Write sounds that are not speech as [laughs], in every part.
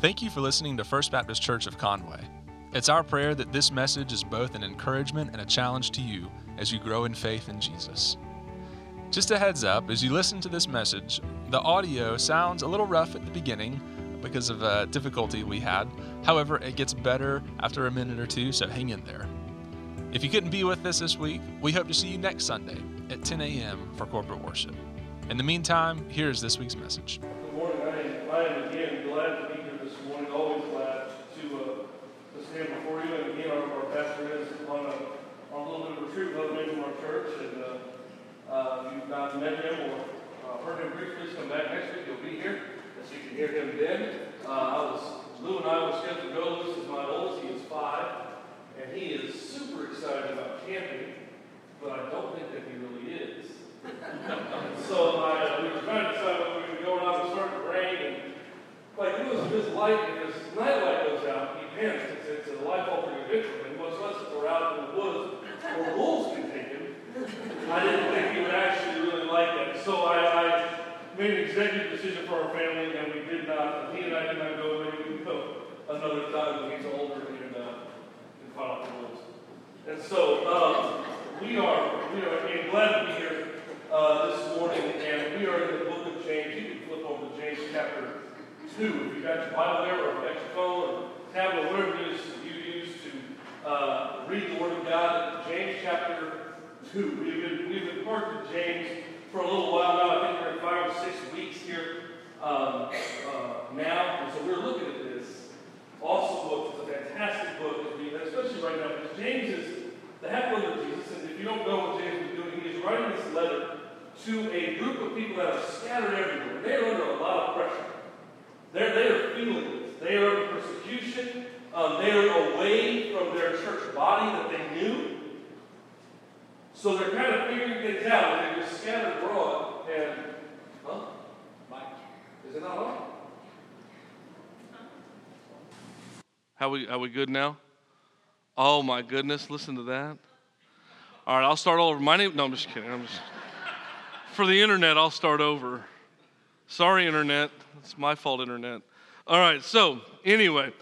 Thank you for listening to First Baptist Church of Conway. It's our prayer that this message is both an encouragement and a challenge to you as you grow in faith in Jesus. Just a heads up, as you listen to this message, the audio sounds a little rough at the beginning because of a difficulty we had. However, it gets better after a minute or two, so hang in there. If you couldn't be with us this week, we hope to see you next Sunday at 10 a.m. for corporate worship. In the meantime, here's this week's message. Good morning. I am, glad to be here this morning. Always glad to, uh, to stand before you. And again, our, our pastor is on a, on a little bit of a retreat with other men from our church. And uh, uh, met him or uh, heard him briefly, come back next week. He'll be here, so you can hear him then. Uh, I was Lou and I were scheduled to go. Lou is my oldest. He is five, and he is super excited about camping. But I don't think that he really is. [laughs] so I, uh, we were trying to decide whether we were going not. It was starting to rain, and like it was his light, if his night light goes out, he panics. It's, it's a life-altering adventure, and much less if we're out in the woods where wolves can. I didn't think he would actually really like that. So I, I made an executive decision for our family, and we did not. He and I did not go. Maybe we can go another time when he's older and uh, find out the wolves. And so um, we are we are again glad to be here uh, this morning, and we are in the book of James. You can flip over to James chapter two if you got your Bible there, or got your phone or tablet, whatever it is you use to uh, read the Word of God. James chapter two. We've been we've been part of James for a little while now. I think we're in five or six weeks here um, uh, now, and so we're looking at this awesome book. It's a fantastic book, especially right now, because James is the half brother of Jesus, and if you don't know what James is doing, he is writing this letter to a group of people that are scattered everywhere. They are under a lot of pressure. They're, they are feeling this. They are under persecution. Um, they are away from their church body that they knew. So they're kind of figuring things out. And they're just scattered abroad. And, huh? Mike, is it not on? How we, are we good now? Oh my goodness, listen to that. All right, I'll start over. My name, no, I'm just kidding. I'm just, for the internet, I'll start over. Sorry, internet. It's my fault, internet. All right, so anyway,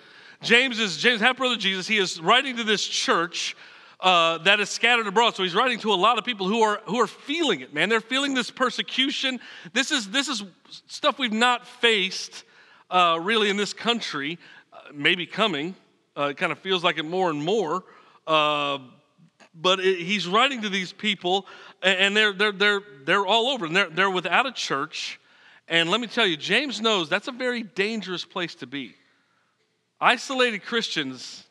James is James, half brother Jesus. He is writing to this church uh, that is scattered abroad. So he's writing to a lot of people who are who are feeling it, man. They're feeling this persecution. This is this is stuff we've not faced uh, really in this country. Uh, maybe coming. Uh, it kind of feels like it more and more. Uh, but it, he's writing to these people, and they're, they're, they're, they're all over, and they're, they're without a church. And let me tell you, James knows that's a very dangerous place to be. Isolated Christians,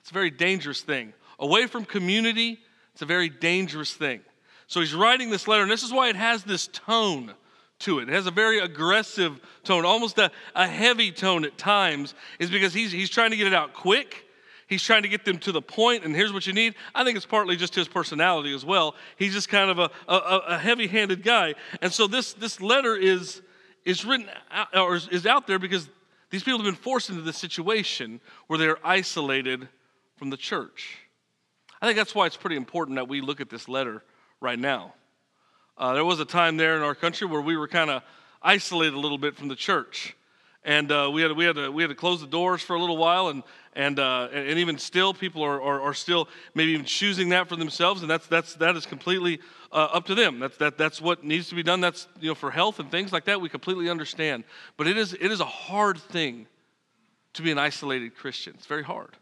it's a very dangerous thing. Away from community, it's a very dangerous thing. So he's writing this letter, and this is why it has this tone to it. It has a very aggressive tone, almost a, a heavy tone at times, is because he's, he's trying to get it out quick. He's trying to get them to the point, and here's what you need. I think it's partly just his personality as well. He's just kind of a, a, a heavy handed guy. And so this, this letter is, is written out, or is out there because these people have been forced into this situation where they're isolated from the church. I think that's why it's pretty important that we look at this letter right now. Uh, there was a time there in our country where we were kind of isolated a little bit from the church. And uh, we, had, we, had to, we had to close the doors for a little while, and, and, uh, and even still, people are, are, are, still maybe even choosing that for themselves, and that's, that's, that is completely uh, up to them. That's, that, that's what needs to be done. That's you know, for health and things like that, we completely understand. But it is, it is a hard thing to be an isolated Christian. It's very hard.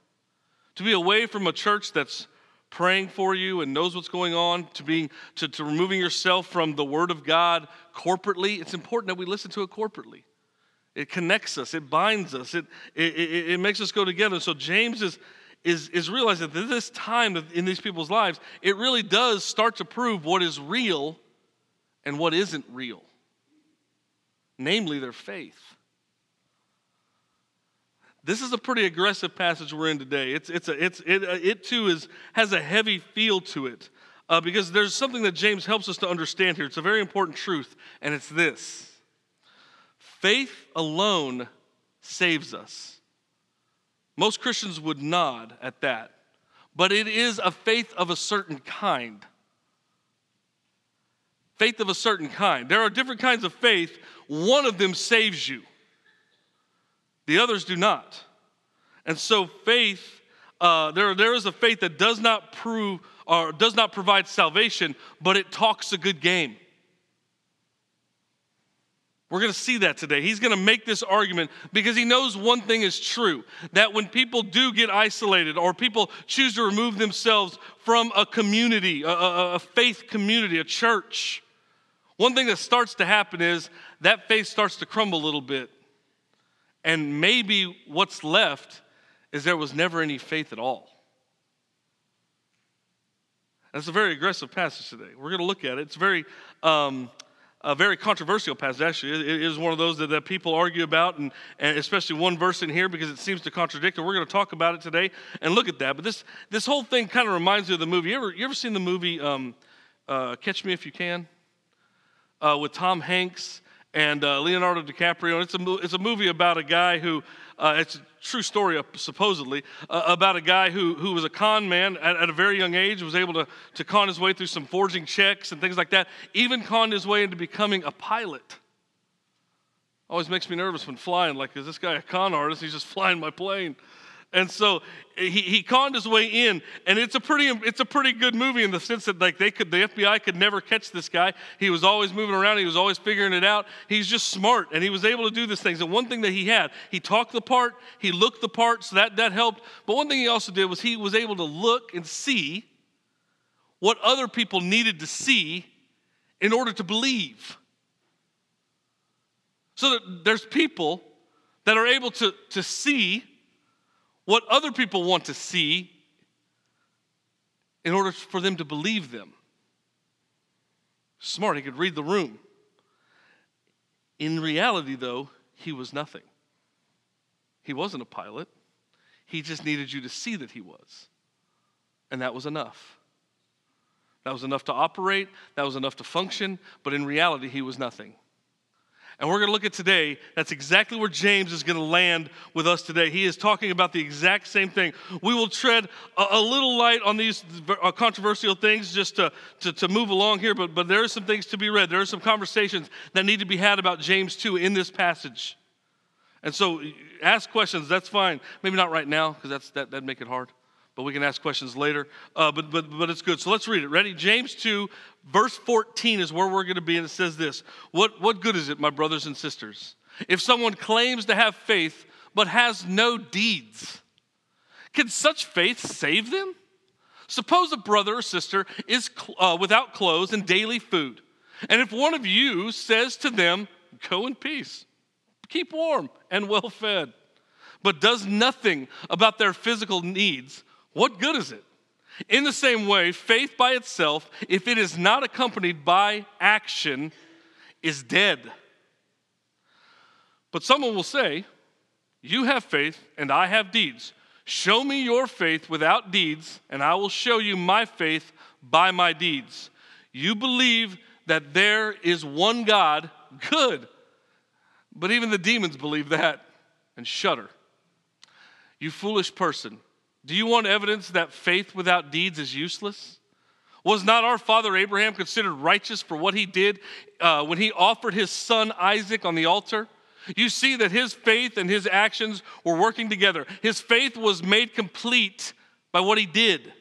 To be away from a church that's praying for you and knows what's going on, to being to, to removing yourself from the Word of God corporately, it's important that we listen to it corporately. It connects us, it binds us, it, it, it, it makes us go together. So James is, is, is realizing that this time in these people's lives, it really does start to prove what is real and what isn't real, namely their faith. This is a pretty aggressive passage we're in today. It's, it's a, it's, it, uh, it too is, has a heavy feel to it uh, because there's something that James helps us to understand here. It's a very important truth, and it's this faith alone saves us. Most Christians would nod at that, but it is a faith of a certain kind. Faith of a certain kind. There are different kinds of faith, one of them saves you. The others do not. And so faith, uh, there, there is a faith that does not prove or does not provide salvation, but it talks a good game. We're going to see that today. He's going to make this argument because he knows one thing is true that when people do get isolated or people choose to remove themselves from a community, a, a, a, faith community, a church, one thing that starts to happen is that faith starts to crumble a little bit. And maybe what's left is there was never any faith at all. That's a very aggressive passage today. We're going to look at it. It's very um, a very controversial passage, actually. It is one of those that, that people argue about, and, and, especially one verse in here because it seems to contradict it. We're going to talk about it today and look at that. But this, this whole thing kind of reminds me of the movie. You ever, you ever seen the movie um, uh, Catch Me If You Can? Uh, with Tom Hanks and uh, Leonardo DiCaprio. It's a, it's a movie about a guy who uh, it's a true story, uh, supposedly, uh, about a guy who, who was a con man at, at, a very young age, was able to, to con his way through some forging checks and things like that, even conned his way into becoming a pilot. Always makes me nervous when flying. Like, is this guy a con artist? He's just flying my plane. And so eh, he, he conned his way in, and it's a pretty it's a pretty good movie in the sense that like they could the FBI could never catch this guy. He was always moving around, he was always figuring it out. He's just smart, and he was able to do these things. And one thing that he had, he talked the part, he looked the part, so that that helped. But one thing he also did was he was able to look and see what other people needed to see in order to believe. So that there's people that are able to, to see what other people want to see in order for them to believe them. Smart, he could read the room. In reality, though, he was nothing. He wasn't a pilot. He just needed you to see that he was. And that was enough. That was enough to operate, that was enough to function, but in reality, he was nothing. And we're going to look at today, that's exactly where James is going to land with us today. He is talking about the exact same thing. We will tread a, a little light on these uh, controversial things just to, to, to, move along here, but, but there are some things to be read. There are some conversations that need to be had about James 2 in this passage. And so ask questions, that's fine. Maybe not right now, because that, that'd make it hard but we can ask questions later. Uh, but, but, but it's good. So let's read it. Ready? James 2, verse 14 is where we're going to be, and it says this what, what good is it, my brothers and sisters, if someone claims to have faith but has no deeds? Can such faith save them? Suppose a brother or sister is uh, without clothes and daily food. And if one of you says to them, Go in peace, keep warm and well fed, but does nothing about their physical needs, what good is it? In the same way, faith by itself, if it is not accompanied by action, is dead. But someone will say, You have faith, and I have deeds. Show me your faith without deeds, and I will show you my faith by my deeds. You believe that there is one God, good. But even the demons believe that and shudder. You foolish person. Do you want evidence that faith without deeds is useless? Was not our father Abraham considered righteous for what he did uh, when he offered his son Isaac on the altar? You see that his faith and his actions were working together. His faith was made complete by what he did.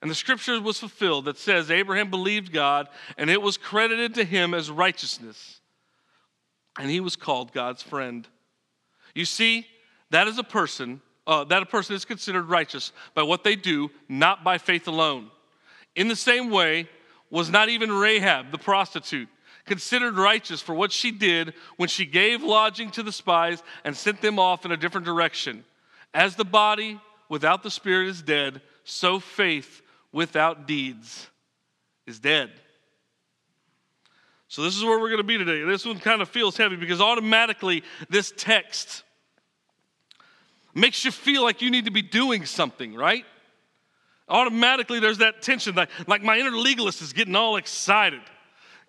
And the scripture was fulfilled that says Abraham believed God and it was credited to him as righteousness. And he was called God's friend. You see, that is a person uh, that a person is considered righteous by what they do, not by faith alone. In the same way, was not even Rahab, the prostitute, considered righteous for what she did when she gave lodging to the spies and sent them off in a different direction. As the body without the spirit is dead, so faith without deeds is dead. So, this is where we're going to be today. This one kind of feels heavy because automatically this text makes you feel like you need to be doing something, right? Automatically, there's that tension, like, like my inner legalist is getting all excited.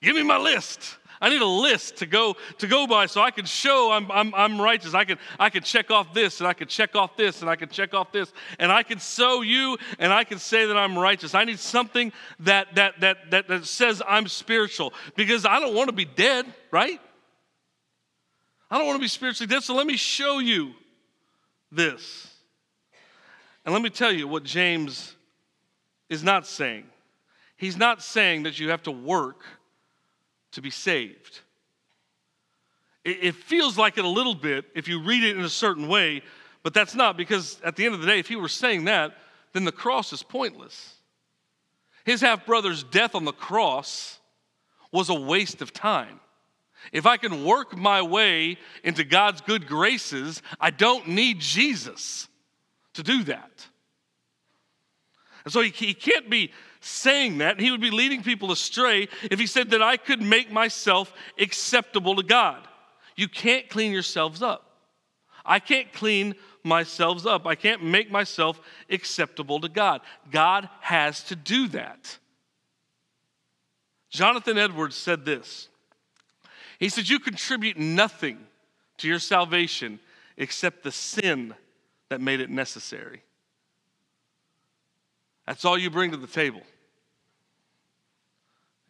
Give me my list. I need a list to go to go by so I can show I'm, I'm, I'm righteous. I can I can check off this and I can check off this and I can check off this and I can show you and I can say that I'm righteous. I need something that that that that, that says I'm spiritual because I don't want to be dead, right? I don't want to be spiritually dead, so let me show you this. And let me tell you what James is not saying. He's not saying that you have to work to be saved. It, feels like it a little bit if you read it in a certain way, but that's not because at the end of the day, if he were saying that, then the cross is pointless. His half brother's death on the cross was a waste of time. If I can work my way into God's good graces, I don't need Jesus to do that. And so he, he can't be saying that. He would be leading people astray if he said that I could make myself acceptable to God. You can't clean yourselves up. I can't clean myself up. I can't make myself acceptable to God. God has to do that. Jonathan Edwards said this He said, You contribute nothing to your salvation except the sin that made it necessary. That's all you bring to the table.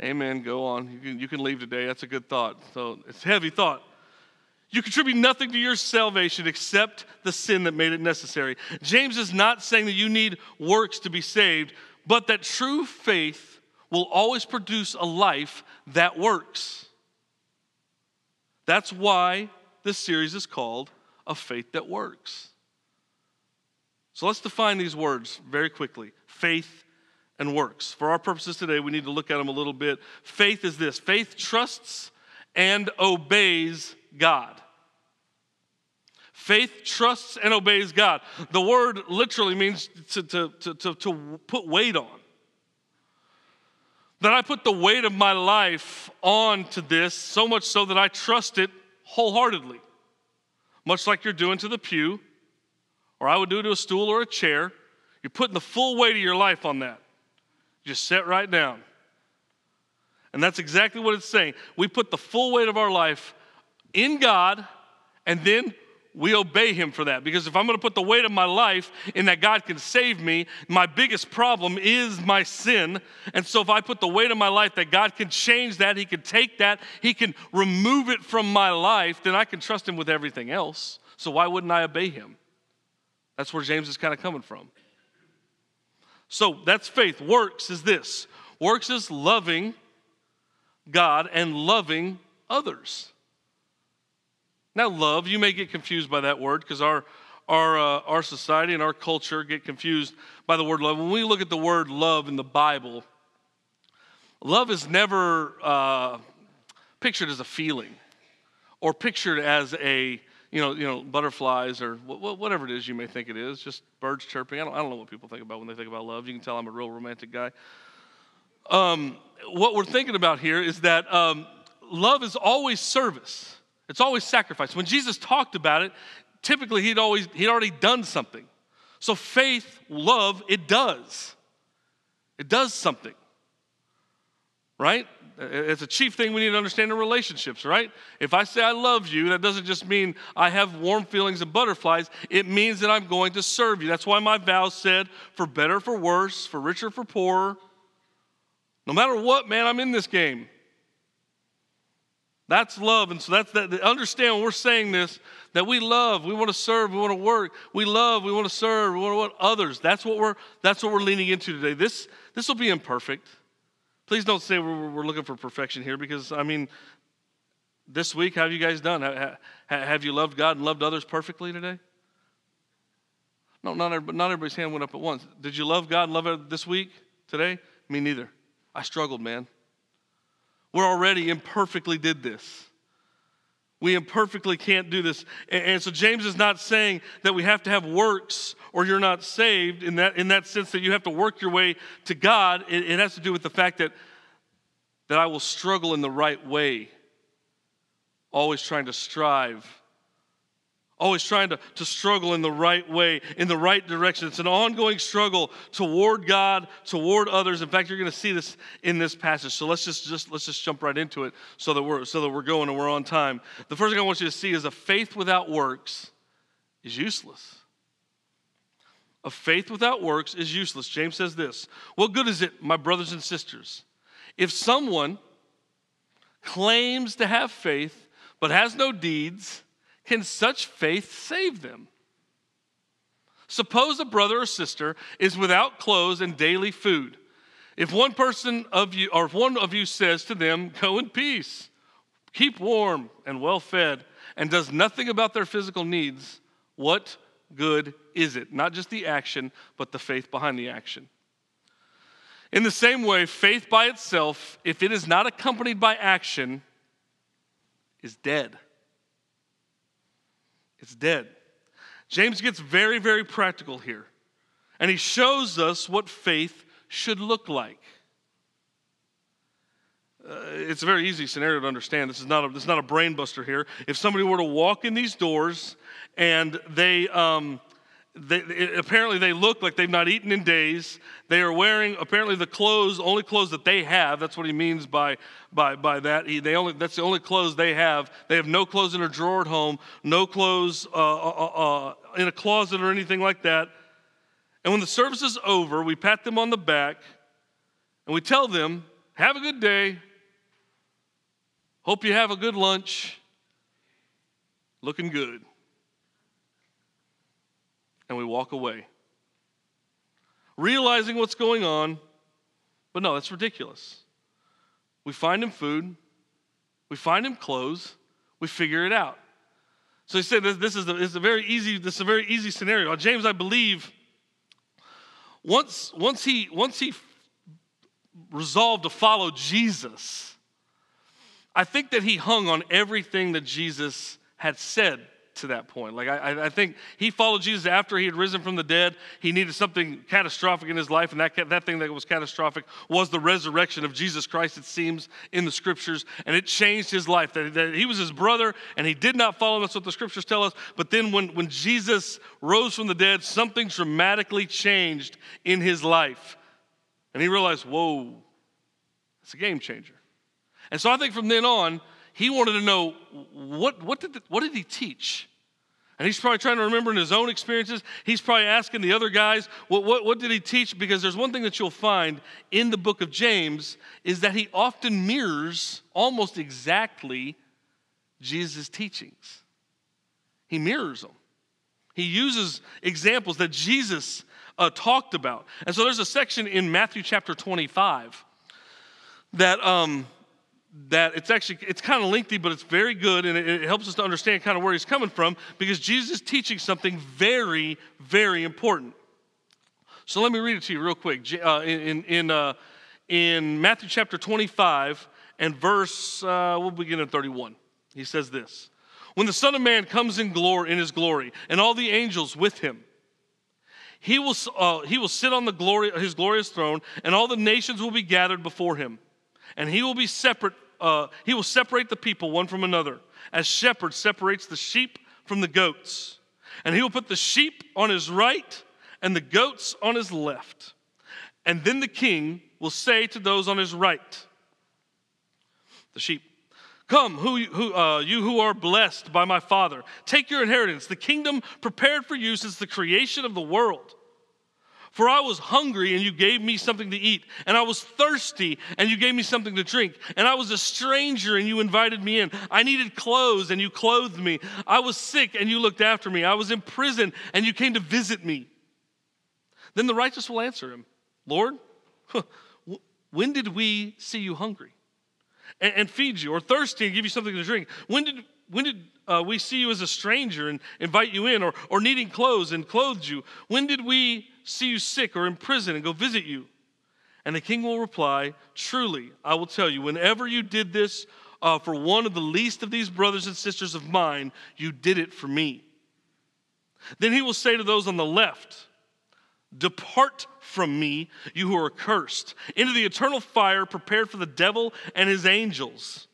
Amen. Go on. You can, you can leave today. That's a good thought. So it's a heavy thought. You contribute nothing to your salvation except the sin that made it necessary. James is not saying that you need works to be saved, but that true faith will always produce a life that works. That's why this series is called A Faith That Works. So let's define these words very quickly faith and works. For our purposes today, we need to look at them a little bit. Faith is this faith trusts and obeys God. Faith trusts and obeys God. The word literally means to, to, to, to, to put weight on. That I put the weight of my life onto this, so much so that I trust it wholeheartedly. Much like you're doing to the pew, or I would do to a stool or a chair. You're putting the full weight of your life on that. Just sit right down. And that's exactly what it's saying. We put the full weight of our life in God, and then we obey him for that. Because if I'm going to put the weight of my life in that God can save me, my biggest problem is my sin. And so if I put the weight of my life that God can change that, he can take that, he can remove it from my life, then I can trust him with everything else. So why wouldn't I obey him? That's where James is kind of coming from. So that's faith. Works is this works is loving God and loving others. Now, love, you may get confused by that word because our, our, uh, our society and our culture get confused by the word love. When we look at the word love in the Bible, love is never uh, pictured as a feeling or pictured as a, you know, you know, butterflies or whatever it is you may think it is, just birds chirping. I don't, I don't know what people think about when they think about love. You can tell I'm a real romantic guy. Um, what we're thinking about here is that um, love is always service. It's always sacrifice. When Jesus talked about it, typically he'd always he'd already done something. So faith, love, it does. It does something. Right? It's a chief thing we need to understand in relationships, right? If I say I love you, that doesn't just mean I have warm feelings and butterflies. It means that I'm going to serve you. That's why my vows said, for better, for worse, for richer, for poorer. No matter what, man, I'm in this game. That's love. And so that's that. Understand when we're saying this that we love, we want to serve, we want to work, we love, we want to serve, we want to want others. That's what we're that's what we're leaning into today. This this will be imperfect. Please don't say we're, we're looking for perfection here because I mean, this week, how have you guys done? Have you loved God and loved others perfectly today? No, not everybody, not everybody's hand went up at once. Did you love God and love this week, today? Me neither. I struggled, man. We're already imperfectly did this. We imperfectly can't do this. And, so James is not saying that we have to have works or you're not saved in that, in that sense that you have to work your way to God. It, it has to do with the fact that, that I will struggle in the right way, always trying to strive always trying to, to struggle in the right way, in the right direction. It's an ongoing struggle toward God, toward others. In fact, you're going to see this in this passage. So let's just, just let's just jump right into it so that we're so that we're going and we're on time. The first thing I want you to see is a faith without works is useless. A faith without works is useless. James says this. What good is it, my brothers and sisters, if someone claims to have faith but has no deeds? Can such faith save them? Suppose a brother or sister is without clothes and daily food. If one person of you, or if one of you says to them, Go in peace, keep warm and well fed, and does nothing about their physical needs, what good is it? Not just the action, but the faith behind the action. In the same way, faith by itself, if it is not accompanied by action, is dead. It's dead. James gets very, very practical here. And he shows us what faith should look like. Uh, it's a very easy scenario to understand. This is, not a, this is not a brain buster here. If somebody were to walk in these doors and they, um, they, apparently they look like they've not eaten in days. They are wearing apparently the clothes, only clothes that they have. That's what he means by by by that. He, they only that's the only clothes they have. They have no clothes in a drawer at home, no clothes uh, uh, uh, uh, in a closet or anything like that. And when the service is over, we pat them on the back and we tell them, "Have a good day. Hope you have a good lunch. Looking good." And we walk away. Realizing what's going on, but no, that's ridiculous. We find him food, we find him clothes, we figure it out. So he said this, is a, is a very easy this is a very easy scenario. James, I believe, once once he once he resolved to follow Jesus, I think that he hung on everything that Jesus had said to that point. Like, I, I think he followed Jesus after he had risen from the dead. He needed something catastrophic in his life, and that, that thing that was catastrophic was the resurrection of Jesus Christ, it seems, in the scriptures. And it changed his life. That, that he was his brother, and he did not follow. That's what the scriptures tell us. But then when, when Jesus rose from the dead, something dramatically changed in his life. And he realized, whoa, it's a game changer. And so I think from then on, he wanted to know what, what, did, the, what did he teach? And he's probably trying to remember in his own experiences. He's probably asking the other guys, what, what, what did he teach? Because there's one thing that you'll find in the book of James is that he often mirrors almost exactly Jesus' teachings. He mirrors them. He uses examples that Jesus uh, talked about. And so there's a section in Matthew chapter 25 that um, that it's actually it's kind of lengthy but it's very good and it, it, helps us to understand kind of where he's coming from because jesus is teaching something very very important. So let me read it to you real quick. Uh, in, in, uh, in matthew chapter 25 and verse uh, we'll begin at 31 he says this when the son of man comes in glory in his glory and all the angels with him he will, uh, he will sit on the glory, his glorious throne and all the nations will be gathered before him and he will be separate. Uh, he will separate the people one from another, as shepherd separates the sheep from the goats. And he will put the sheep on his right and the goats on his left. And then the king will say to those on his right, the sheep, Come, who, who, uh, you who are blessed by my Father, take your inheritance, the kingdom prepared for you since the creation of the world. For I was hungry and you gave me something to eat, and I was thirsty and you gave me something to drink, and I was a stranger and you invited me in. I needed clothes and you clothed me. I was sick and you looked after me. I was in prison and you came to visit me. Then the righteous will answer him Lord, when did we see you hungry and, and feed you, or thirsty and give you something to drink? When did, when did uh, we see you as a stranger and invite you in, or, or needing clothes and clothed you? When did we see you sick or in prison and go visit you? And the king will reply, Truly, I will tell you, whenever you did this uh, for one of the least of these brothers and sisters of mine, you did it for me. Then he will say to those on the left, Depart from me, you who are cursed, into the eternal fire prepared for the devil and his angels.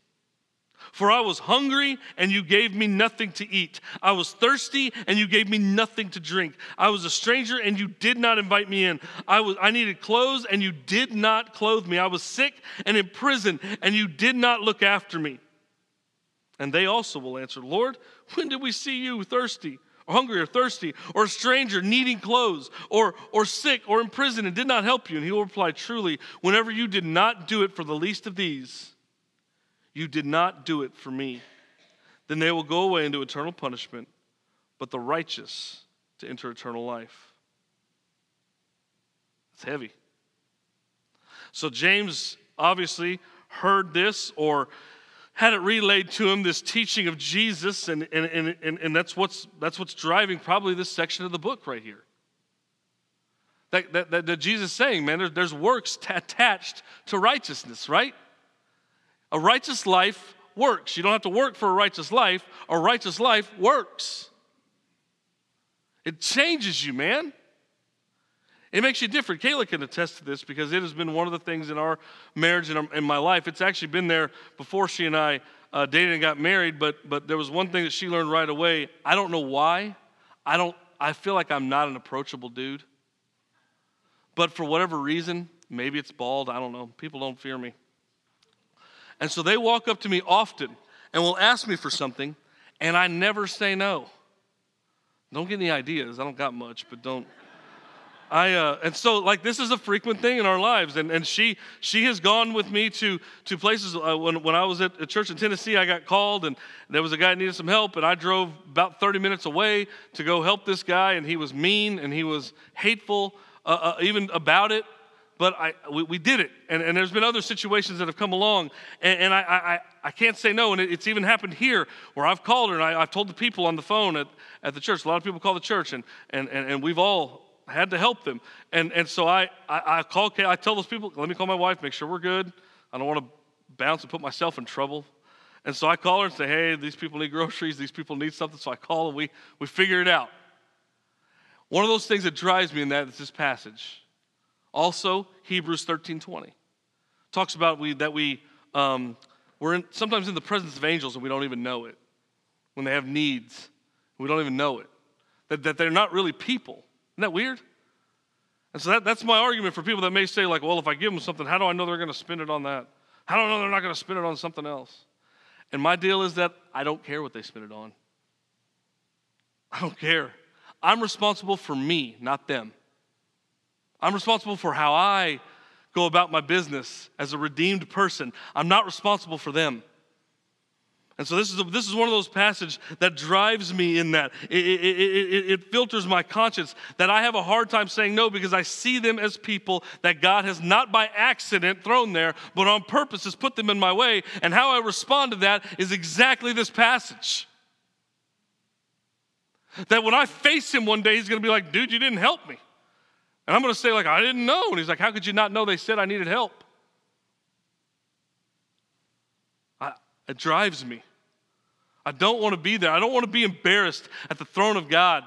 For I was hungry, and you gave me nothing to eat. I was thirsty, and you gave me nothing to drink. I was a stranger, and you did not invite me in. I, was, I needed clothes, and you did not clothe me. I was sick and in prison, and you did not look after me. And they also will answer, Lord, when did we see you thirsty? Or hungry or thirsty, or a stranger needing clothes, or, or sick, or in prison, and did not help you? And he will reply, Truly, whenever you did not do it for the least of these, you did not do it for me. then they will go away into eternal punishment, but the righteous to enter eternal life. It's heavy. So James obviously heard this or had it relayed to him this teaching of Jesus, and, and, and, and, and that's, what's, that's what's driving probably this section of the book right here. That, that, that, that Jesus is saying, man, there, there's works t- attached to righteousness, right? A righteous life works. You don't have to work for a righteous life. A righteous life works. It changes you, man. It makes you different. Kayla can attest to this because it has been one of the things in our marriage and in my life. It's actually been there before she and I uh, dated and got married, but, but there was one thing that she learned right away. I don't know why. I, don't, I feel like I'm not an approachable dude. But for whatever reason, maybe it's bald, I don't know. People don't fear me. And so they walk up to me often and will ask me for something, and I never say no. Don't get any ideas. I don't got much, but don't. I uh, and so like this is a frequent thing in our lives, and, and she she has gone with me to to places. Uh, when when I was at a church in Tennessee, I got called, and there was a guy that needed some help, and I drove about 30 minutes away to go help this guy, and he was mean and he was hateful, uh, uh, even about it but I, we, we, did it. And, and there's been other situations that have come along, and, and I, I, I can't say no. And it, it's even happened here where I've called her and I, have told the people on the phone at, at the church. A lot of people call the church, and, and, and, and we've all had to help them. And, and so I, I, I call, I tell those people, let me call my wife, make sure we're good. I don't want to bounce and put myself in trouble. And so I call her and say, hey, these people need groceries, these people need something. So I call and we, we figure it out. One of those things that drives me in that is this passage. Also, Hebrews 13 20 talks about we, that we, um, we're in, sometimes in the presence of angels and we don't even know it. When they have needs, we don't even know it. That, that they're not really people. Isn't that weird? And so that, that's my argument for people that may say, like, well, if I give them something, how do I know they're going to spend it on that? How do I know they're not going to spend it on something else? And my deal is that I don't care what they spend it on. I don't care. I'm responsible for me, not them. I'm responsible for how I go about my business as a redeemed person. I'm not responsible for them. And so this is, a, this is one of those passages that drives me in that. It, it, it, it, filters my conscience that I have a hard time saying no because I see them as people that God has not by accident thrown there, but on purpose has put them in my way. And how I respond to that is exactly this passage. That when I face him one day, he's going to be like, dude, you didn't help me. And I'm going to say, like, I didn't know. And he's like, how could you not know they said I needed help? I, it drives me. I don't want to be there. I don't want to be embarrassed at the throne of God.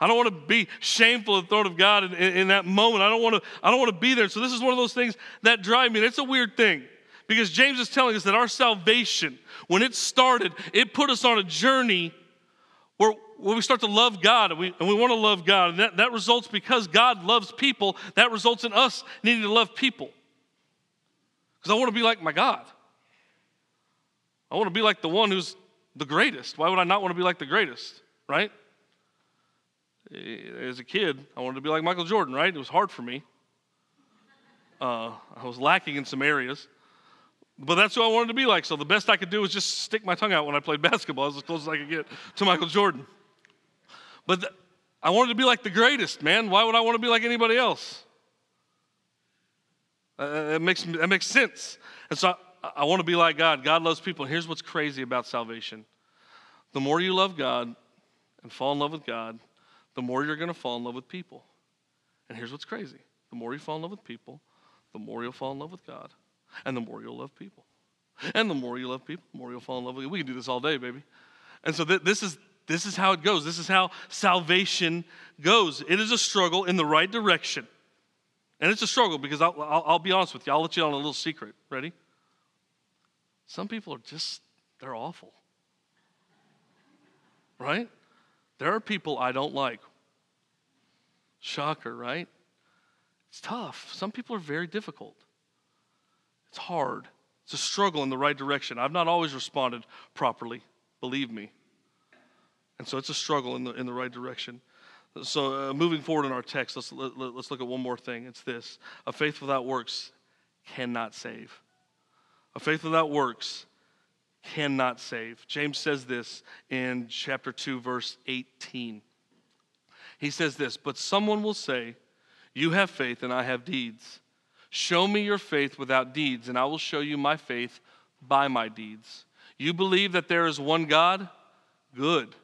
I don't want to be shameful at the throne of God in, in, in, that moment. I don't want to, I don't want to be there. So this is one of those things that drive me. And it's a weird thing because James is telling us that our salvation, when it started, it put us on a journey where, where we start to love God and we, and we want to love God. And that, that results because God loves people, that results in us needing to love people. Because I want to be like my God. I want to be like the one who's the greatest. Why would I not want to be like the greatest, right? As a kid, I wanted to be like Michael Jordan, right? It was hard for me. Uh, I was lacking in some areas. But that's who I wanted to be like. So the best I could do was just stick my tongue out when I played basketball. As close as I could get to Michael Jordan. But th- I wanted to be like the greatest, man. Why would I want to be like anybody else? Uh, that, makes, that makes sense. And so I, I want to be like God. God loves people. And here's what's crazy about salvation the more you love God and fall in love with God, the more you're going to fall in love with people. And here's what's crazy the more you fall in love with people, the more you'll fall in love with God and the more you'll love people. And the more you love people, the more you'll fall in love with you. We can do this all day, baby. And so th- this is this is how it goes. This is how salvation goes. It is a struggle in the right direction. And it's a struggle because I'll, I'll, I'll be honest with you. I'll let you on a little secret. Ready? Some people are just, they're awful. Right? There are people I don't like. Shocker, right? It's tough. Some people are very difficult. It's hard. It's a struggle in the right direction. I've not always responded properly, believe me. And so it's a struggle in the, in the right direction. So, uh, moving forward in our text, let's, let, us let us look at one more thing. It's this A faith without works cannot save. A faith without works cannot save. James says this in chapter 2, verse 18. He says this, but someone will say, You have faith and I have deeds. Show me your faith without deeds, and I will show you my faith by my deeds. You believe that there is one God? Good.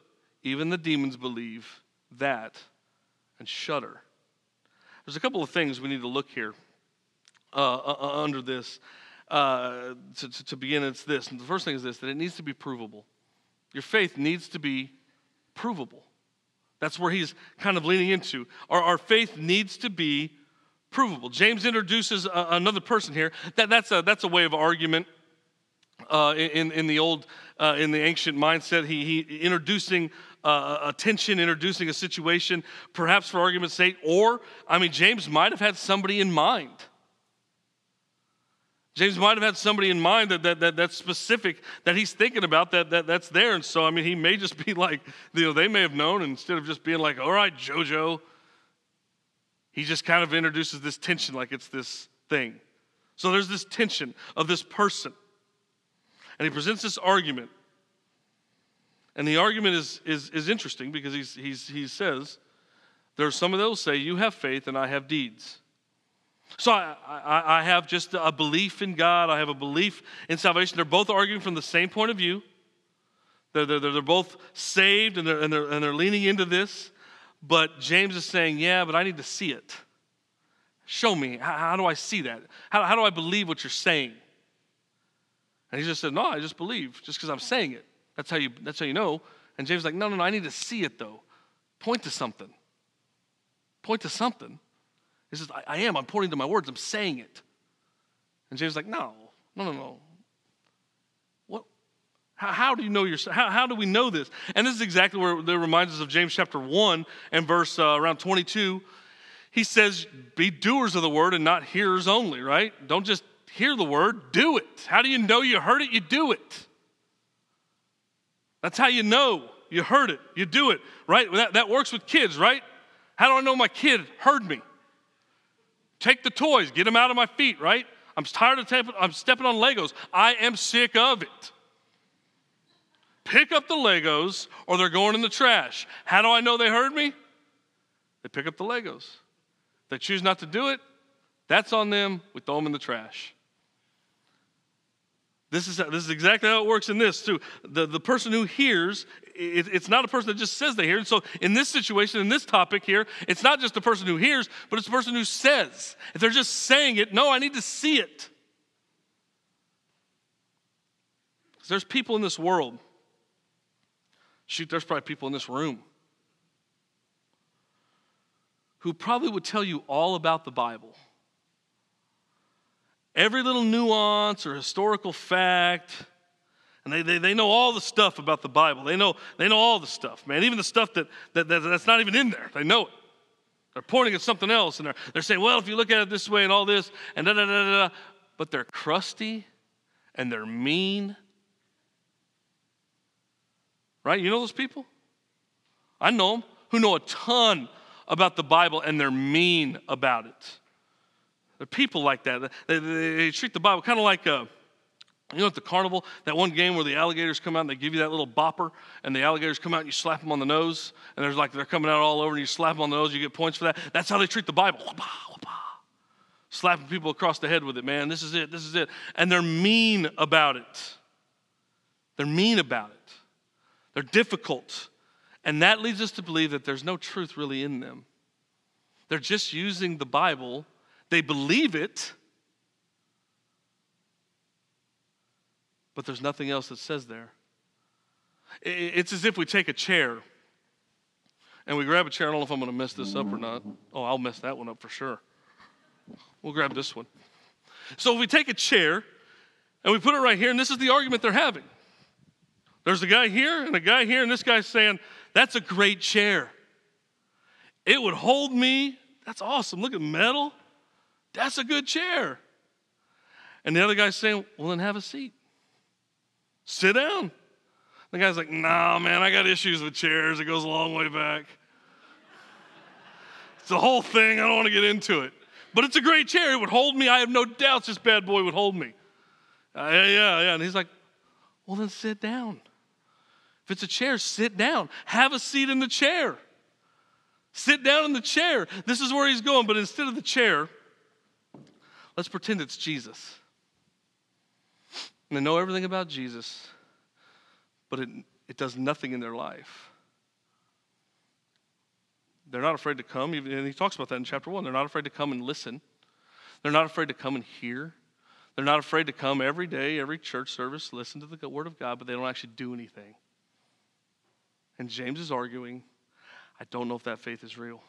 Even the demons believe that and shudder. There's a couple of things we need to look here uh, uh, uh under this. Uh, to, to, to begin, it's this. And the first thing is this that it needs to be provable. Your faith needs to be provable. That's where he's kind of leaning into. Our, our faith needs to be provable. James introduces a, another person here. That, that's, a, that's a way of argument uh, in, in the old, uh, in the ancient mindset. He, he introducing uh, a tension, introducing a situation, perhaps for argument's sake, or, I mean, James might have had somebody in mind. James might have had somebody in mind that, that, that, that's specific that he's thinking about that, that that's there. And so, I mean, he may just be [laughs] like, you know, they may have known instead of just being like, all right, JoJo, he just kind of introduces this tension like it's this thing. So there's this tension of this person. And he presents this argument. And the argument is, is, is interesting because he's, he's, he says, there are some of those say, You have faith and I have deeds. So I, I, I, have just a belief in God, I have a belief in salvation. They're both arguing from the same point of view. They're, they're, they're both saved and they're, and, they're, and they're leaning into this. But James is saying, Yeah, but I need to see it. Show me. How, how do I see that? How, how do I believe what you're saying? And he just said, No, I just believe, just because I'm saying it. That's how, you, that's how you know. And James is like, No, no, no, I need to see it though. Point to something. Point to something. He says, I, I am. I'm pointing to my words. I'm saying it. And James is like, No, no, no, no. What? How, how do you know your? How, how do we know this? And this is exactly where it reminds us of James chapter one and verse uh, around 22. He says, "Be doers of the word and not hearers only." Right? Don't just hear the word. Do it. How do you know you heard it? You do it. That's how you know you heard it. You do it. Right? That, that works with kids. Right? How do I know my kid heard me? Take the toys, get them out of my feet, right? I'm tired of I'm stepping on Legos. I am sick of it. Pick up the Legos or they're going in the trash. How do I know they heard me? They pick up the Legos. They choose not to do it. That's on them. We throw them in the trash. This is, this is exactly how it works in this, too. The, the person who hears, it, it's not a person that just says they hear. And so, in this situation, in this topic here, it's not just the person who hears, but it's the person who says. If they're just saying it, no, I need to see it. Because there's people in this world. Shoot, there's probably people in this room who probably would tell you all about the Bible every little nuance or historical fact. And they, they, they know all the stuff about the Bible. They know, they know all the stuff, man. Even the stuff that, that, that, that's not even in there. They know it. They're pointing at something else and they're, they're saying, well, if you look at it this way and all this, and da da da da. But they're crusty and they're mean. Right? You know those people? I know them who know a ton about the Bible and they're mean about it. There are people like that. They, they, they treat the Bible kind of like a, you know, at the carnival, that one game where the alligators come out and they give you that little bopper, and the alligators come out and you slap them on the nose, and there's like they're coming out all over, and you slap them on the nose, you get points for that. That's how they treat the Bible. Slapping people across the head with it, man. This is it, this is it. And they're mean about it. They're mean about it. They're difficult. And that leads us to believe that there's no truth really in them. They're just using the Bible they believe it, but there's nothing else that says there. It's as if we take a chair and we grab a chair. I don't know if I'm going to mess this up or not. Oh, I'll mess that one up for sure. We'll grab this one. So if we take a chair and we put it right here, and this is the argument they're having. There's a guy here and a guy here, and this guy's saying, That's a great chair. It would hold me. That's awesome. Look at metal. That's a good chair. And the other guy's saying, Well, then have a seat. Sit down. The guy's like, Nah, man, I got issues with chairs. It goes a long way back. It's the whole thing. I don't want to get into it. But it's a great chair. It would hold me. I have no doubts this bad boy would hold me. Uh, yeah, yeah, yeah. And he's like, Well, then sit down. If it's a chair, sit down. Have a seat in the chair. Sit down in the chair. This is where he's going, but instead of the chair, let's pretend it's Jesus. And they know everything about Jesus, but it, it does nothing in their life. They're not afraid to come, and he talks about that in chapter one. They're not afraid to come and listen. They're not afraid to come and hear. They're not afraid to come every day, every church service, listen to the word of God, but they don't actually do anything. And James is arguing, I don't know if that faith is real.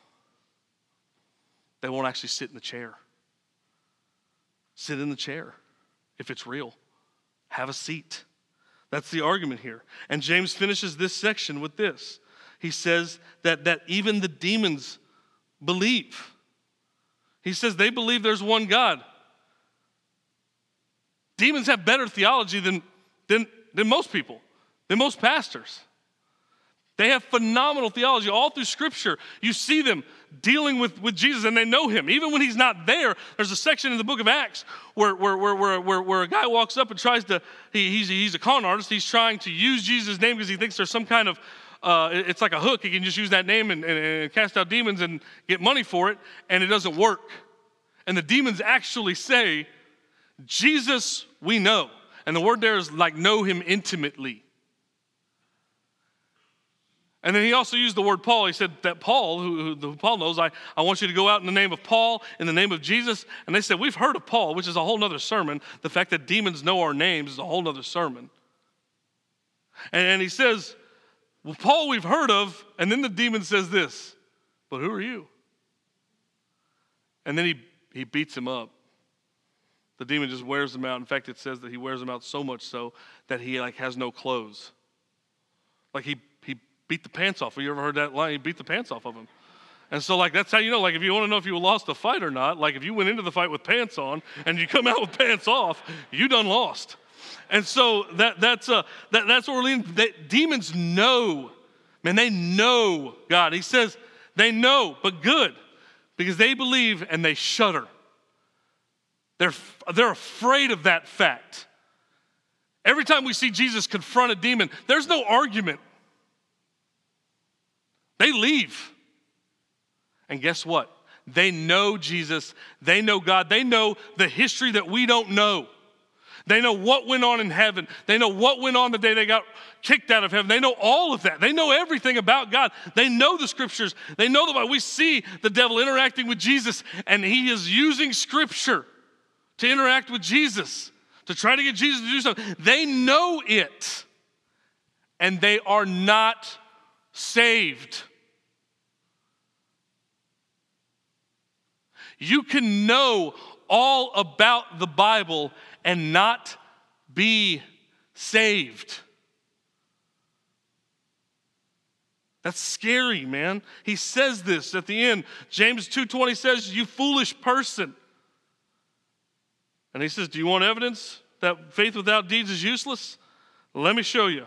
They won't actually sit in the chair. Sit in the chair if it's real. Have a seat. That's the argument here. And James finishes this section with this. He says that, that even the demons believe. He says they believe there's one God. Demons have better theology than, than, than most people, than most pastors. They have phenomenal theology all through Scripture. You see them dealing with, with Jesus and they know him. Even when he's not there, there's a section in the book of Acts where, where, where, where, where, where a guy walks up and tries to, he, he's, he's a con artist. He's trying to use Jesus' name because he thinks there's some kind of, uh, it's like a hook. He can just use that name and, and, and cast out demons and get money for it, and it doesn't work. And the demons actually say, Jesus, we know. And the word there is like know him intimately. And then he also used the word Paul. He said that Paul, who, who, Paul knows, I, I want you to go out in the name of Paul, in the name of Jesus. And they said, We've heard of Paul, which is a whole other sermon. The fact that demons know our names is a whole other sermon. And, and he says, Well, Paul, we've heard of. And then the demon says this, But who are you? And then he, he beats him up. The demon just wears him out. In fact, it says that he wears him out so much so that he like has no clothes. Like he beat the pants off. Have you ever heard that line? Beat the pants off of him. And so, like, that's how you know, like, if you want to know if you lost a fight or not, like, if you went into the fight with pants on and you come out with pants off, you done lost. And so that, that's, uh, that, that's what we're leading. That demons know, man, they know God. He says they know, but good, because they believe and they shudder. They're, they're afraid of that fact. Every time we see Jesus confront a demon, there's no argument. They leave. And guess what? They know Jesus. They know God. They know the history that we don't know. They know what went on in heaven. They know what went on the day they got kicked out of heaven. They know all of that. They know everything about God. They know the scriptures. They know the Bible. We see the devil interacting with Jesus, and he is using scripture to interact with Jesus, to try to get Jesus to do something. They know it, and they are not saved. You can know all about the Bible and not be saved. That's scary, man. He says this at the end. James 2:20 says, "You foolish person." And he says, "Do you want evidence that faith without deeds is useless? Let me show you."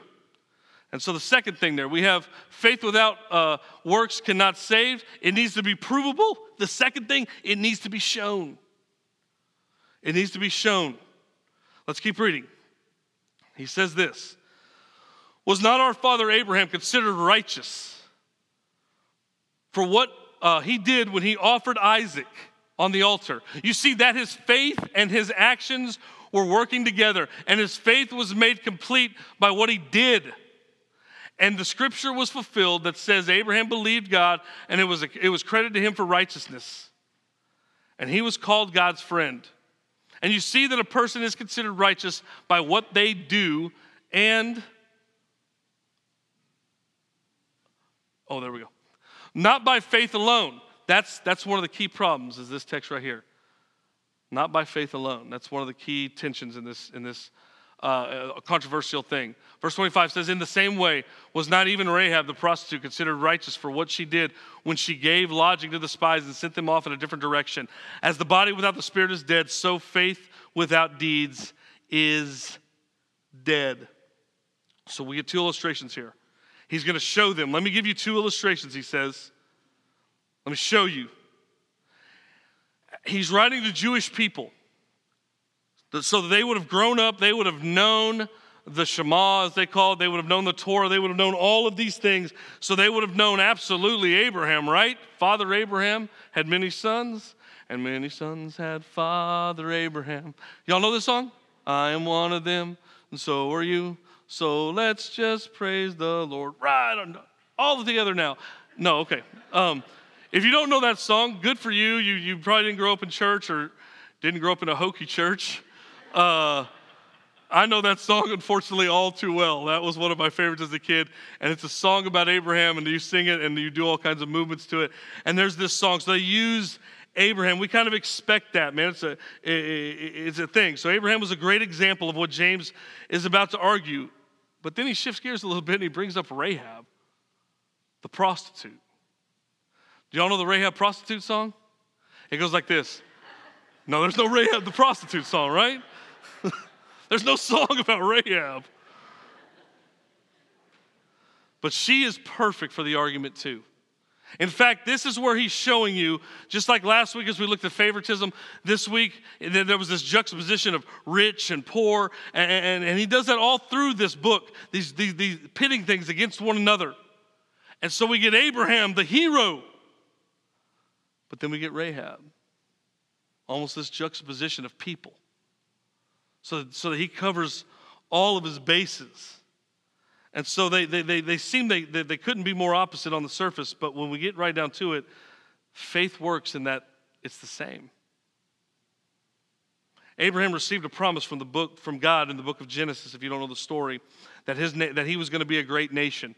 And so the second thing there, we have faith without uh, works cannot save. It needs to be provable. The second thing, it needs to be shown. It needs to be shown. Let's keep reading. He says this Was not our father Abraham considered righteous for what uh, he did when he offered Isaac on the altar? You see that his faith and his actions were working together, and his faith was made complete by what he did and the scripture was fulfilled that says Abraham believed God and it was, it was credited to him for righteousness. And he was called God's friend. And you see that a person is considered righteous by what they do and, oh, there we go. Not by faith alone. That's, that's one of the key problems, is this text right here. Not by faith alone. That's one of the key tensions in this, in this uh, a controversial thing. Verse 25 says, In the same way, was not even Rahab the prostitute considered righteous for what she did when she gave lodging to the spies and sent them off in a different direction? As the body without the spirit is dead, so faith without deeds is dead. So we get two illustrations here. He's going to show them. Let me give you two illustrations, he says. Let me show you. He's writing to Jewish people. So they would have grown up, they would have known the Shema, as they call it. They would have known the Torah. They would have known all of these things. So they would have known absolutely Abraham, right? Father Abraham had many sons, and many sons had Father Abraham. Y'all know this song? I am one of them, and so are you. So let's just praise the Lord. Right on. All together now. No, okay. Um, if you don't know that song, good for you. You, you probably didn't grow up in church or didn't grow up in a hokey church. Uh, I know that song, unfortunately, all too well. That was one of my favorites as a kid. And it's a song about Abraham, and you sing it and you do all kinds of movements to it. And there's this song. So they use Abraham. We kind of expect that, man. It's a, it's a thing. So Abraham was a great example of what James is about to argue. But then he shifts gears a little bit and he brings up Rahab, the prostitute. Do y'all know the Rahab prostitute song? It goes like this. No, there's no Rahab the prostitute song, right? There's no song about Rahab. But she is perfect for the argument, too. In fact, this is where he's showing you, just like last week as we looked at favoritism, this week there was this juxtaposition of rich and poor, and, and, and he does that all through this book, these, these, these pitting things against one another. And so we get Abraham, the hero, but then we get Rahab, almost this juxtaposition of people. So, so that he covers all of his bases. And so they, they, they, they seem they, they, they couldn't be more opposite on the surface, but when we get right down to it, faith works in that it's the same. Abraham received a promise from the book from God in the book of Genesis, if you don't know the story, that, his, that he was going to be a great nation,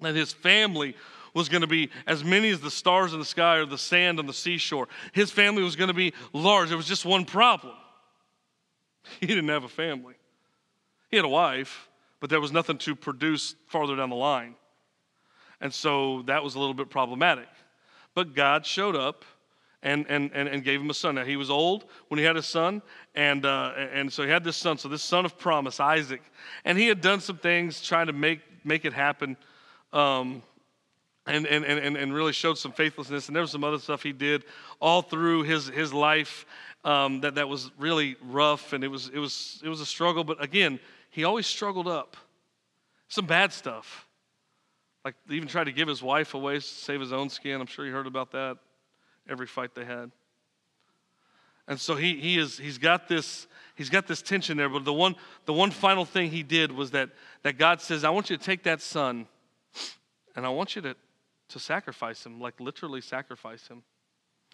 that his family was going to be as many as the stars in the sky or the sand on the seashore. His family was going to be large. There was just one problem [laughs] he didn't have a family. He had a wife, but there was nothing to produce farther down the line. And so that was a little bit problematic. But God showed up and, and, and, and gave him a son. Now, he was old when he had a son, and, uh, and so he had this son. So, this son of promise, Isaac. And he had done some things trying to make, make it happen. Um, and, and, and, and really showed some faithlessness. And there was some other stuff he did all through his, his life um, that, that was really rough. And it was, it, was, it was a struggle. But again, he always struggled up. Some bad stuff. Like even tried to give his wife away to save his own skin. I'm sure you heard about that every fight they had. And so he, he is, he's got this, he's got this tension there. But the one, the one final thing he did was that, that God says, I want you to take that son and I want you to to sacrifice him, like literally sacrifice him.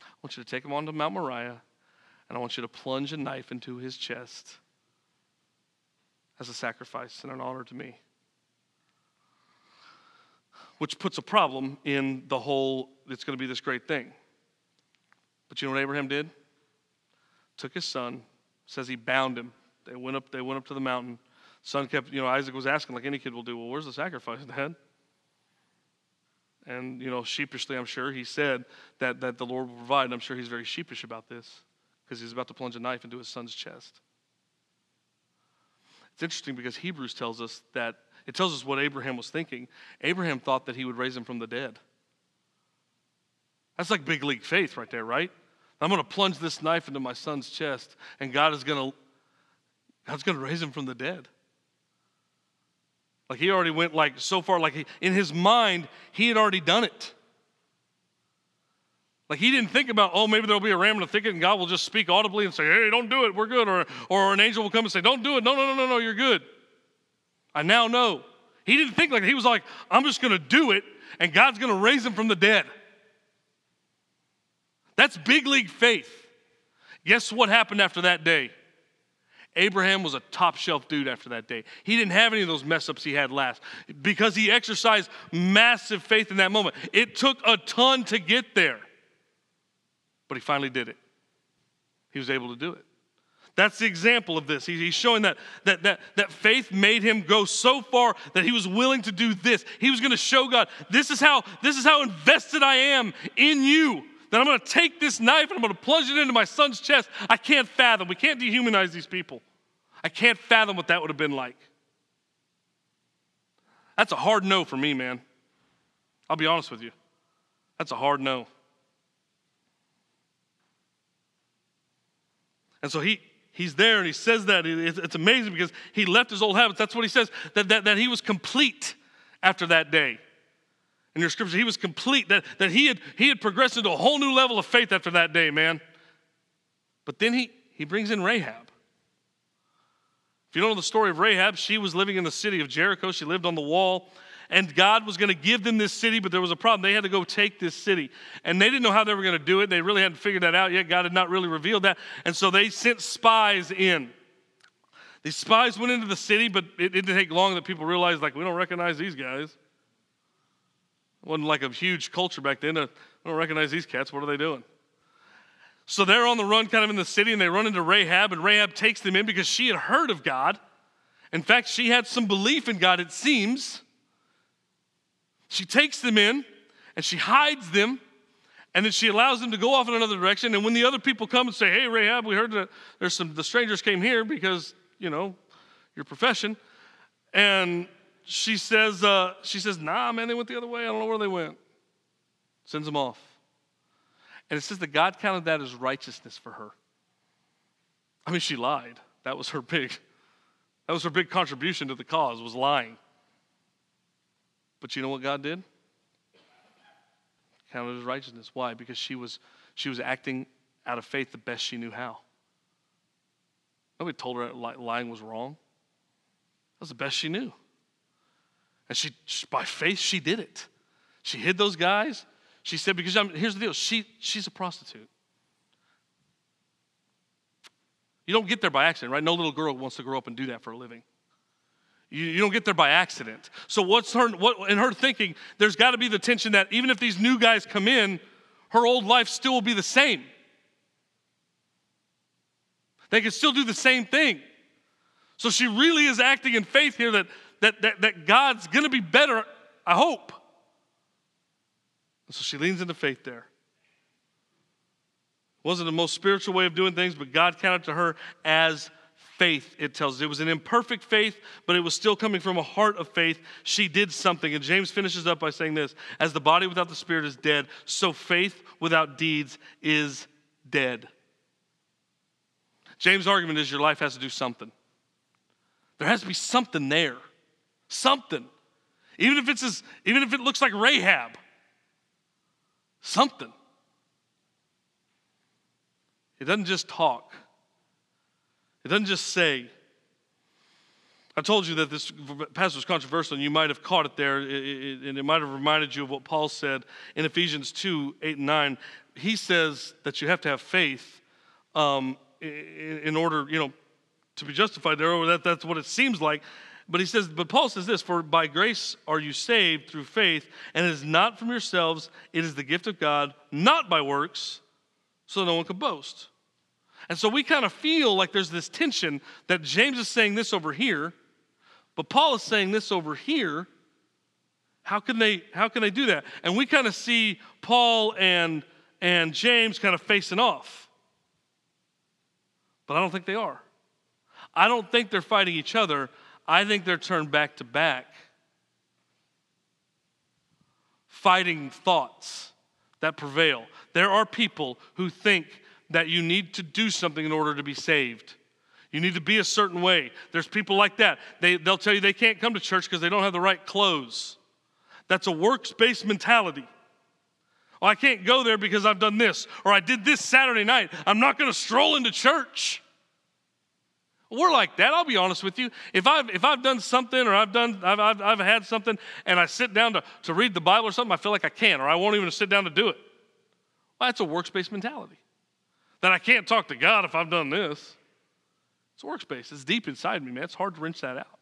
I want you to take him onto Mount Moriah, and I want you to plunge a knife into his chest as a sacrifice and an honor to me. Which puts a problem in the whole, it's going to be this great thing. But you know what Abraham did? Took his son, says he bound him. They went up, they went up to the mountain. Son kept, you know, Isaac was asking, like any kid will do, well, where's the sacrifice, [laughs] Dad? And, you know, sheepishly, I'm sure, he said that, that the Lord will provide. And I'm sure he's very sheepish about this because he's about to plunge a knife into his son's chest. It's interesting because Hebrews tells us that it tells us what Abraham was thinking. Abraham thought that he would raise him from the dead. That's like big league faith right there, right? I'm going to plunge this knife into my son's chest, and God is going to God's going to raise him from the dead. Like he already went like so far, like he, in his mind, he had already done it. Like he didn't think about, oh, maybe there'll be a ram in the thicket and God will just speak audibly and say, hey, don't do it, we're good. Or, or an angel will come and say, don't do it. No, no, no, no, no, you're good. I now know. He didn't think like he was like, I'm just going to do it and God's going to raise him from the dead. That's big league faith. Guess what happened after that day? Abraham was a top shelf dude after that day. He didn't have any of those mess ups he had last because he exercised massive faith in that moment. It took a ton to get there, but he finally did it. He was able to do it. That's the example of this. He's showing that, that, that, that faith made him go so far that he was willing to do this. He was going to show God, this is how, this is how invested I am in you that I'm going to take this knife and I'm going to plunge it into my son's chest. I can't fathom. We can't dehumanize these people. I can't fathom what that would have been like. That's a hard no for me, man. I'll be honest with you. That's a hard no. And so he he's there and he says that. It's, amazing because he left his old habits. That's what he says, that, that, that he was complete after that day. In your scripture, he was complete, that, that he, had, he had progressed into a whole new level of faith after that day, man. But then he, he brings in Rahab. If you don't know the story of Rahab, she was living in the city of Jericho. She lived on the wall and God was going to give them this city, but there was a problem. They had to go take this city. And they didn't know how they were going to do it. They really hadn't figured that out yet. God had not really revealed that. And so they sent spies in. These spies went into the city, but it, didn't take long that people realized, like, we don't recognize these guys. It wasn't like a huge culture back then. I don't recognize these cats. What are they doing? So they're on the run kind of in the city, and they run into Rahab, and Rahab takes them in because she had heard of God. In fact, she had some belief in God, it seems. She takes them in and she hides them and then she allows them to go off in another direction. And when the other people come and say, Hey, Rahab, we heard that there's some, the strangers came here because, you know, your profession. And she says, uh, she says, Nah, man, they went the other way. I don't know where they went. Sends them off. And it says that God counted that as righteousness for her. I mean, she lied. That was her big, that was her big contribution to the cause, was lying. But you know what God did? Counted as righteousness. Why? Because she was she was acting out of faith the best she knew how. Nobody told her lying was wrong. That was the best she knew. And she, by faith, she did it. She hid those guys. She said, because I'm, here's the deal she, she's a prostitute. You don't get there by accident, right? No little girl wants to grow up and do that for a living. You, you don't get there by accident. So what's her what in her thinking? There's got to be the tension that even if these new guys come in, her old life still will be the same. They can still do the same thing. So she really is acting in faith here that that that, that God's to be better. I hope. So she leans into faith there. Wasn't the most spiritual way of doing things, but God counted to her as faith, it tells us. It was an imperfect faith, but it was still coming from a heart of faith. She did something. And James finishes up by saying this As the body without the spirit is dead, so faith without deeds is dead. James' argument is your life has to do something. There has to be something there. Something. Even if it's as, even if it looks like Rahab. Something. It doesn't just talk. It doesn't just say, I told you that this passage was controversial, and you might have caught it there, and it might have reminded you of what Paul said in Ephesians 2 8 and 9. He says that you have to have faith um, in order, you know, to be justified there, or that, that's what it seems like. But he says, but Paul says this For by grace are you saved through faith, and it is not from yourselves, it is the gift of God, not by works, so no one can boast. And so we kind of feel like there's this tension that James is saying this over here, but Paul is saying this over here. How can they how can they do that? And we kind of see Paul and and James kind of facing off. But I don't think they are. I don't think they're fighting each other. I think they're turned back to back. Fighting thoughts that prevail. There are people who think that you need to do something in order to be saved. You need to be a certain way. There's people like that. They, they'll tell you they can't come to church because they don't have the right clothes. That's a works based mentality. Oh, I can't go there because I've done this, or I did this Saturday night. I'm not going to stroll into church. We're like that. I'll be honest with you. If I've, if I've done something or I've, done, I've, I've, I've had something and I sit down to, to read the Bible or something, I feel like I can't or I won't even sit down to do it. Well, that's a works based mentality that I can't talk to God if I've done this. It's works based. It's deep inside me, man. It's hard to wrench that out.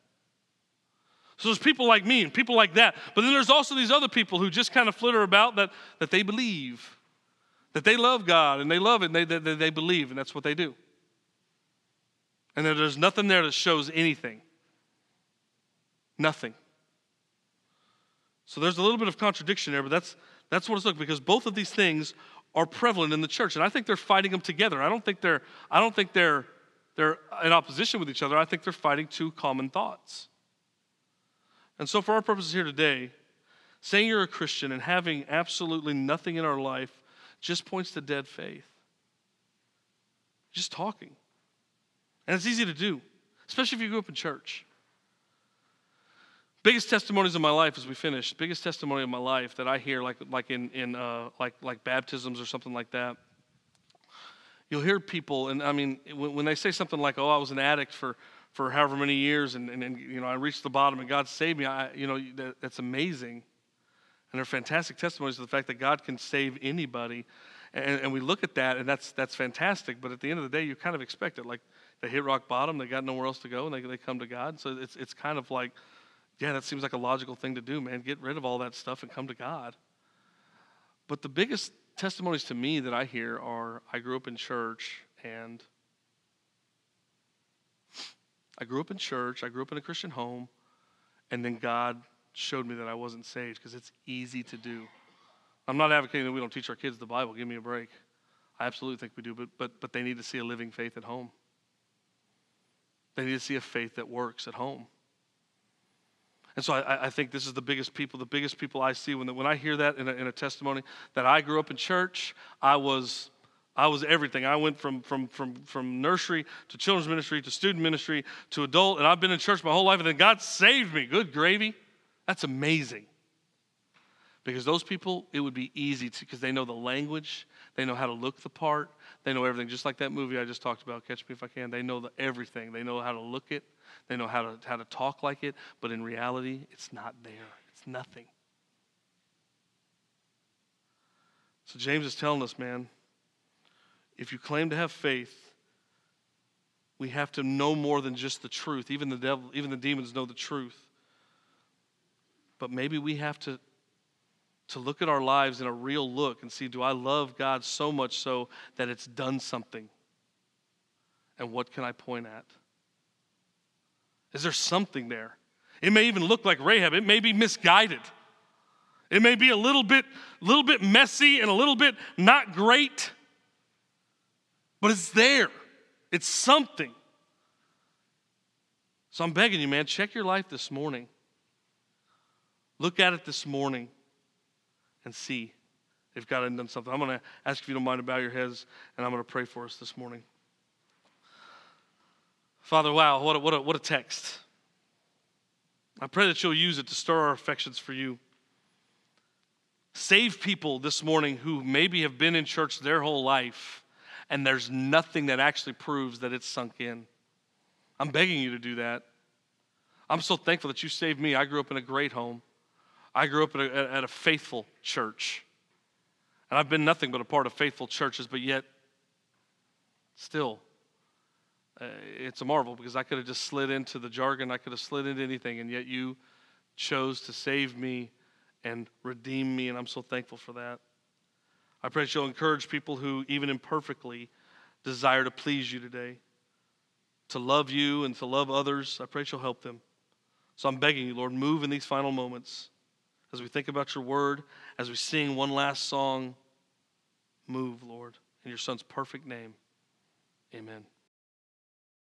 So there's people like me and people like that. But then there's also these other people who just kind of flitter about that, that they believe, that they love God and they love it and they, they, they believe, and that's what they do. And that there's nothing there that shows anything. Nothing. So there's a little bit of contradiction there, but that's, that's what it's like because both of these things are prevalent in the church. And I think they're fighting them together. I don't think they're, I don't think they're, they're in opposition with each other. I think they're fighting two common thoughts. And so, for our purposes here today, saying you're a Christian and having absolutely nothing in our life just points to dead faith. Just talking. And it's easy to do, especially if you grew up in church. Biggest testimonies of my life as we finish, biggest testimony of my life that I hear, like, like in, in uh, like, like baptisms or something like that. You'll hear people, and I mean, when, when they say something like, oh, I was an addict for, for however many years and, and, and, you know i reached the bottom and god saved me I, you know that, that's amazing. And they're fantastic testimonies of the fact that god can save anybody. And, and, we look at that and that's that's fantastic but at the end of the day you kind of expect it. Like they hit rock bottom they got nowhere else to go and they, they come to god. So it's, it's kind of like yeah that seems like a logical thing to do man get rid of all that stuff and come to god but the biggest testimonies to me that i hear are i grew up in church and I grew up in church, I grew up in a Christian home, and then God showed me that I wasn't saved because it's easy to do. I'm not advocating that we don't teach our kids the Bible. Give me a break. I absolutely think we do, but, but, but they need to see a living faith at home. They need to see a faith that works at home. And so I, I think this is the biggest people, the biggest people I see when, when I hear that in a, in a testimony that I grew up in church, I was I was everything. I went from, from, from, from nursery to children's ministry to student ministry to adult, and I've been in church my whole life, and then God saved me. Good gravy. That's amazing. Because those people, it would be easy to, because they know the language, they know how to look the part, they know everything. Just like that movie I just talked about, Catch Me If I Can. They know the, everything. They know how to look it, they know how to, how to talk like it, but in reality, it's not there. It's nothing. So James is telling us, man, if you claim to have faith, we have to know more than just the truth. Even the devil, even the demons know the truth. But maybe we have to, to look at our lives in a real look and see do I love God so much so that it's done something? And what can I point at? Is there something there? It may even look like Rahab, it may be misguided. It may be a little bit, little bit messy and a little bit not great. But it's there, it's something. So I'm begging you, man, check your life this morning. Look at it this morning and see if God had done something. I'm going to ask if you don't mind to bow your heads, and I'm going to pray for us this morning. Father, wow, what a, what a, what a text. I pray that you'll use it to stir our affections for you. Save people this morning who maybe have been in church their whole life and there's nothing that actually proves that it's sunk in. I'm begging you to do that. I'm so thankful that you saved me. I grew up in a great home. I grew up at a, at a faithful church. And I've been nothing but a part of faithful churches, but yet, still, uh, it's a marvel because I could have just slid into the jargon, I could have slid into anything, and yet you chose to save me and redeem me, and I'm so thankful for that. I pray that you'll encourage people who, even imperfectly, desire to please you today, to love you and to love others. I pray that you'll help them. So I'm begging you, Lord, move in these final moments as we think about your word, as we sing one last song. Move, Lord, in your son's perfect name. Amen.